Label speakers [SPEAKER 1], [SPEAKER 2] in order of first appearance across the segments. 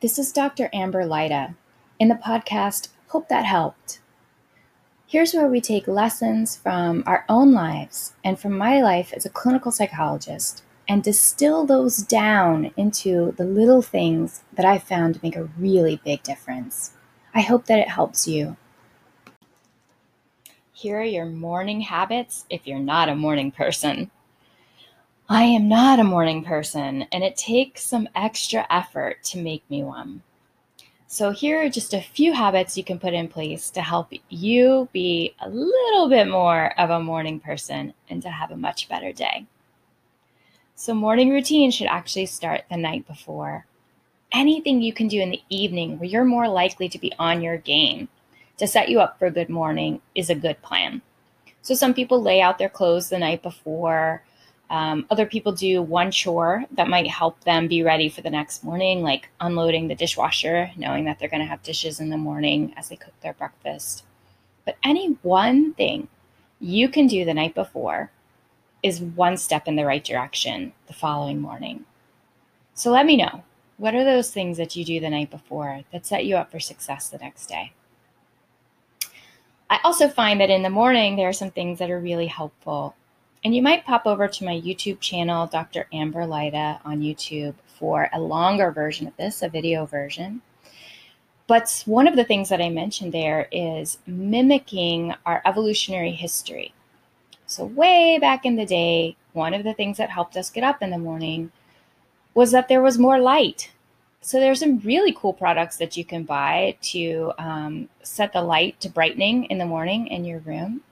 [SPEAKER 1] This is Dr. Amber Lyda in the podcast Hope That Helped. Here's where we take lessons from our own lives and from my life as a clinical psychologist and distill those down into the little things that I found make a really big difference. I hope that it helps you. Here are your morning habits if you're not a morning person. I am not a morning person, and it takes some extra effort to make me one. So, here are just a few habits you can put in place to help you be a little bit more of a morning person and to have a much better day. So, morning routine should actually start the night before. Anything you can do in the evening where you're more likely to be on your game to set you up for a good morning is a good plan. So, some people lay out their clothes the night before um, other people do one chore that might help them be ready for the next morning, like unloading the dishwasher, knowing that they're going to have dishes in the morning as they cook their breakfast. But any one thing you can do the night before is one step in the right direction the following morning. So let me know what are those things that you do the night before that set you up for success the next day? I also find that in the morning, there are some things that are really helpful and you might pop over to my YouTube channel, Dr. Amber Lyda on YouTube, for a longer version of this, a video version. But one of the things that I mentioned there is mimicking our evolutionary history. So, way back in the day, one of the things that helped us get up in the morning was that there was more light. So, there's some really cool products that you can buy to um, set the light to brightening in the morning in your room.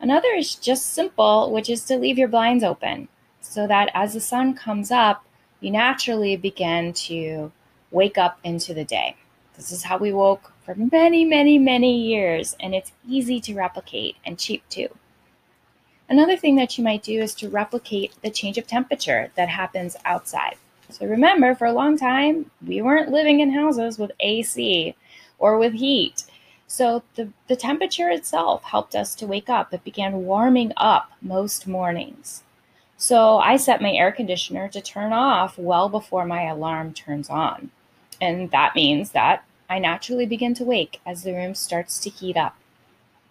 [SPEAKER 1] Another is just simple, which is to leave your blinds open so that as the sun comes up, you naturally begin to wake up into the day. This is how we woke for many, many, many years, and it's easy to replicate and cheap too. Another thing that you might do is to replicate the change of temperature that happens outside. So remember, for a long time, we weren't living in houses with AC or with heat. So the, the temperature itself helped us to wake up. It began warming up most mornings. So I set my air conditioner to turn off well before my alarm turns on. And that means that I naturally begin to wake as the room starts to heat up.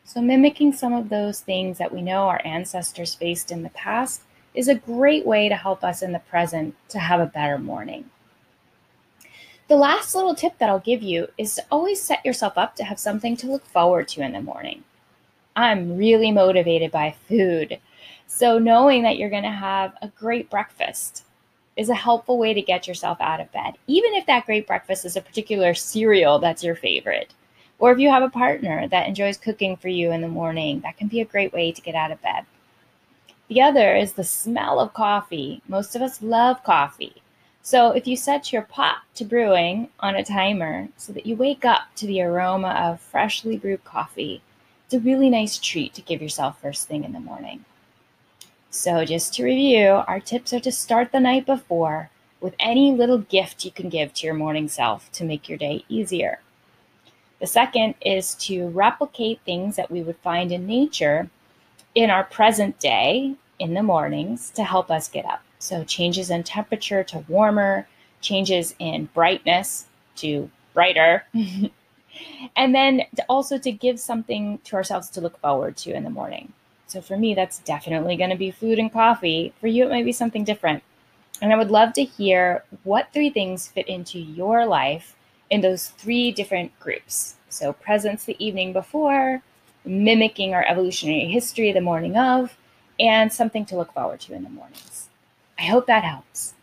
[SPEAKER 1] So, mimicking some of those things that we know our ancestors faced in the past is a great way to help us in the present to have a better morning. The last little tip that I'll give you is to always set yourself up to have something to look forward to in the morning. I'm really motivated by food. So, knowing that you're going to have a great breakfast is a helpful way to get yourself out of bed, even if that great breakfast is a particular cereal that's your favorite. Or if you have a partner that enjoys cooking for you in the morning, that can be a great way to get out of bed. The other is the smell of coffee. Most of us love coffee. So if you set your pot to brewing on a timer so that you wake up to the aroma of freshly brewed coffee, it's a really nice treat to give yourself first thing in the morning. So just to review, our tips are to start the night before with any little gift you can give to your morning self to make your day easier. The second is to replicate things that we would find in nature in our present day in the mornings to help us get up. So changes in temperature to warmer, changes in brightness to brighter. and then also to give something to ourselves to look forward to in the morning. So for me, that's definitely going to be food and coffee. For you, it might be something different. And I would love to hear what three things fit into your life in those three different groups. So presents the evening before, mimicking our evolutionary history the morning of, and something to look forward to in the mornings. I hope that helps.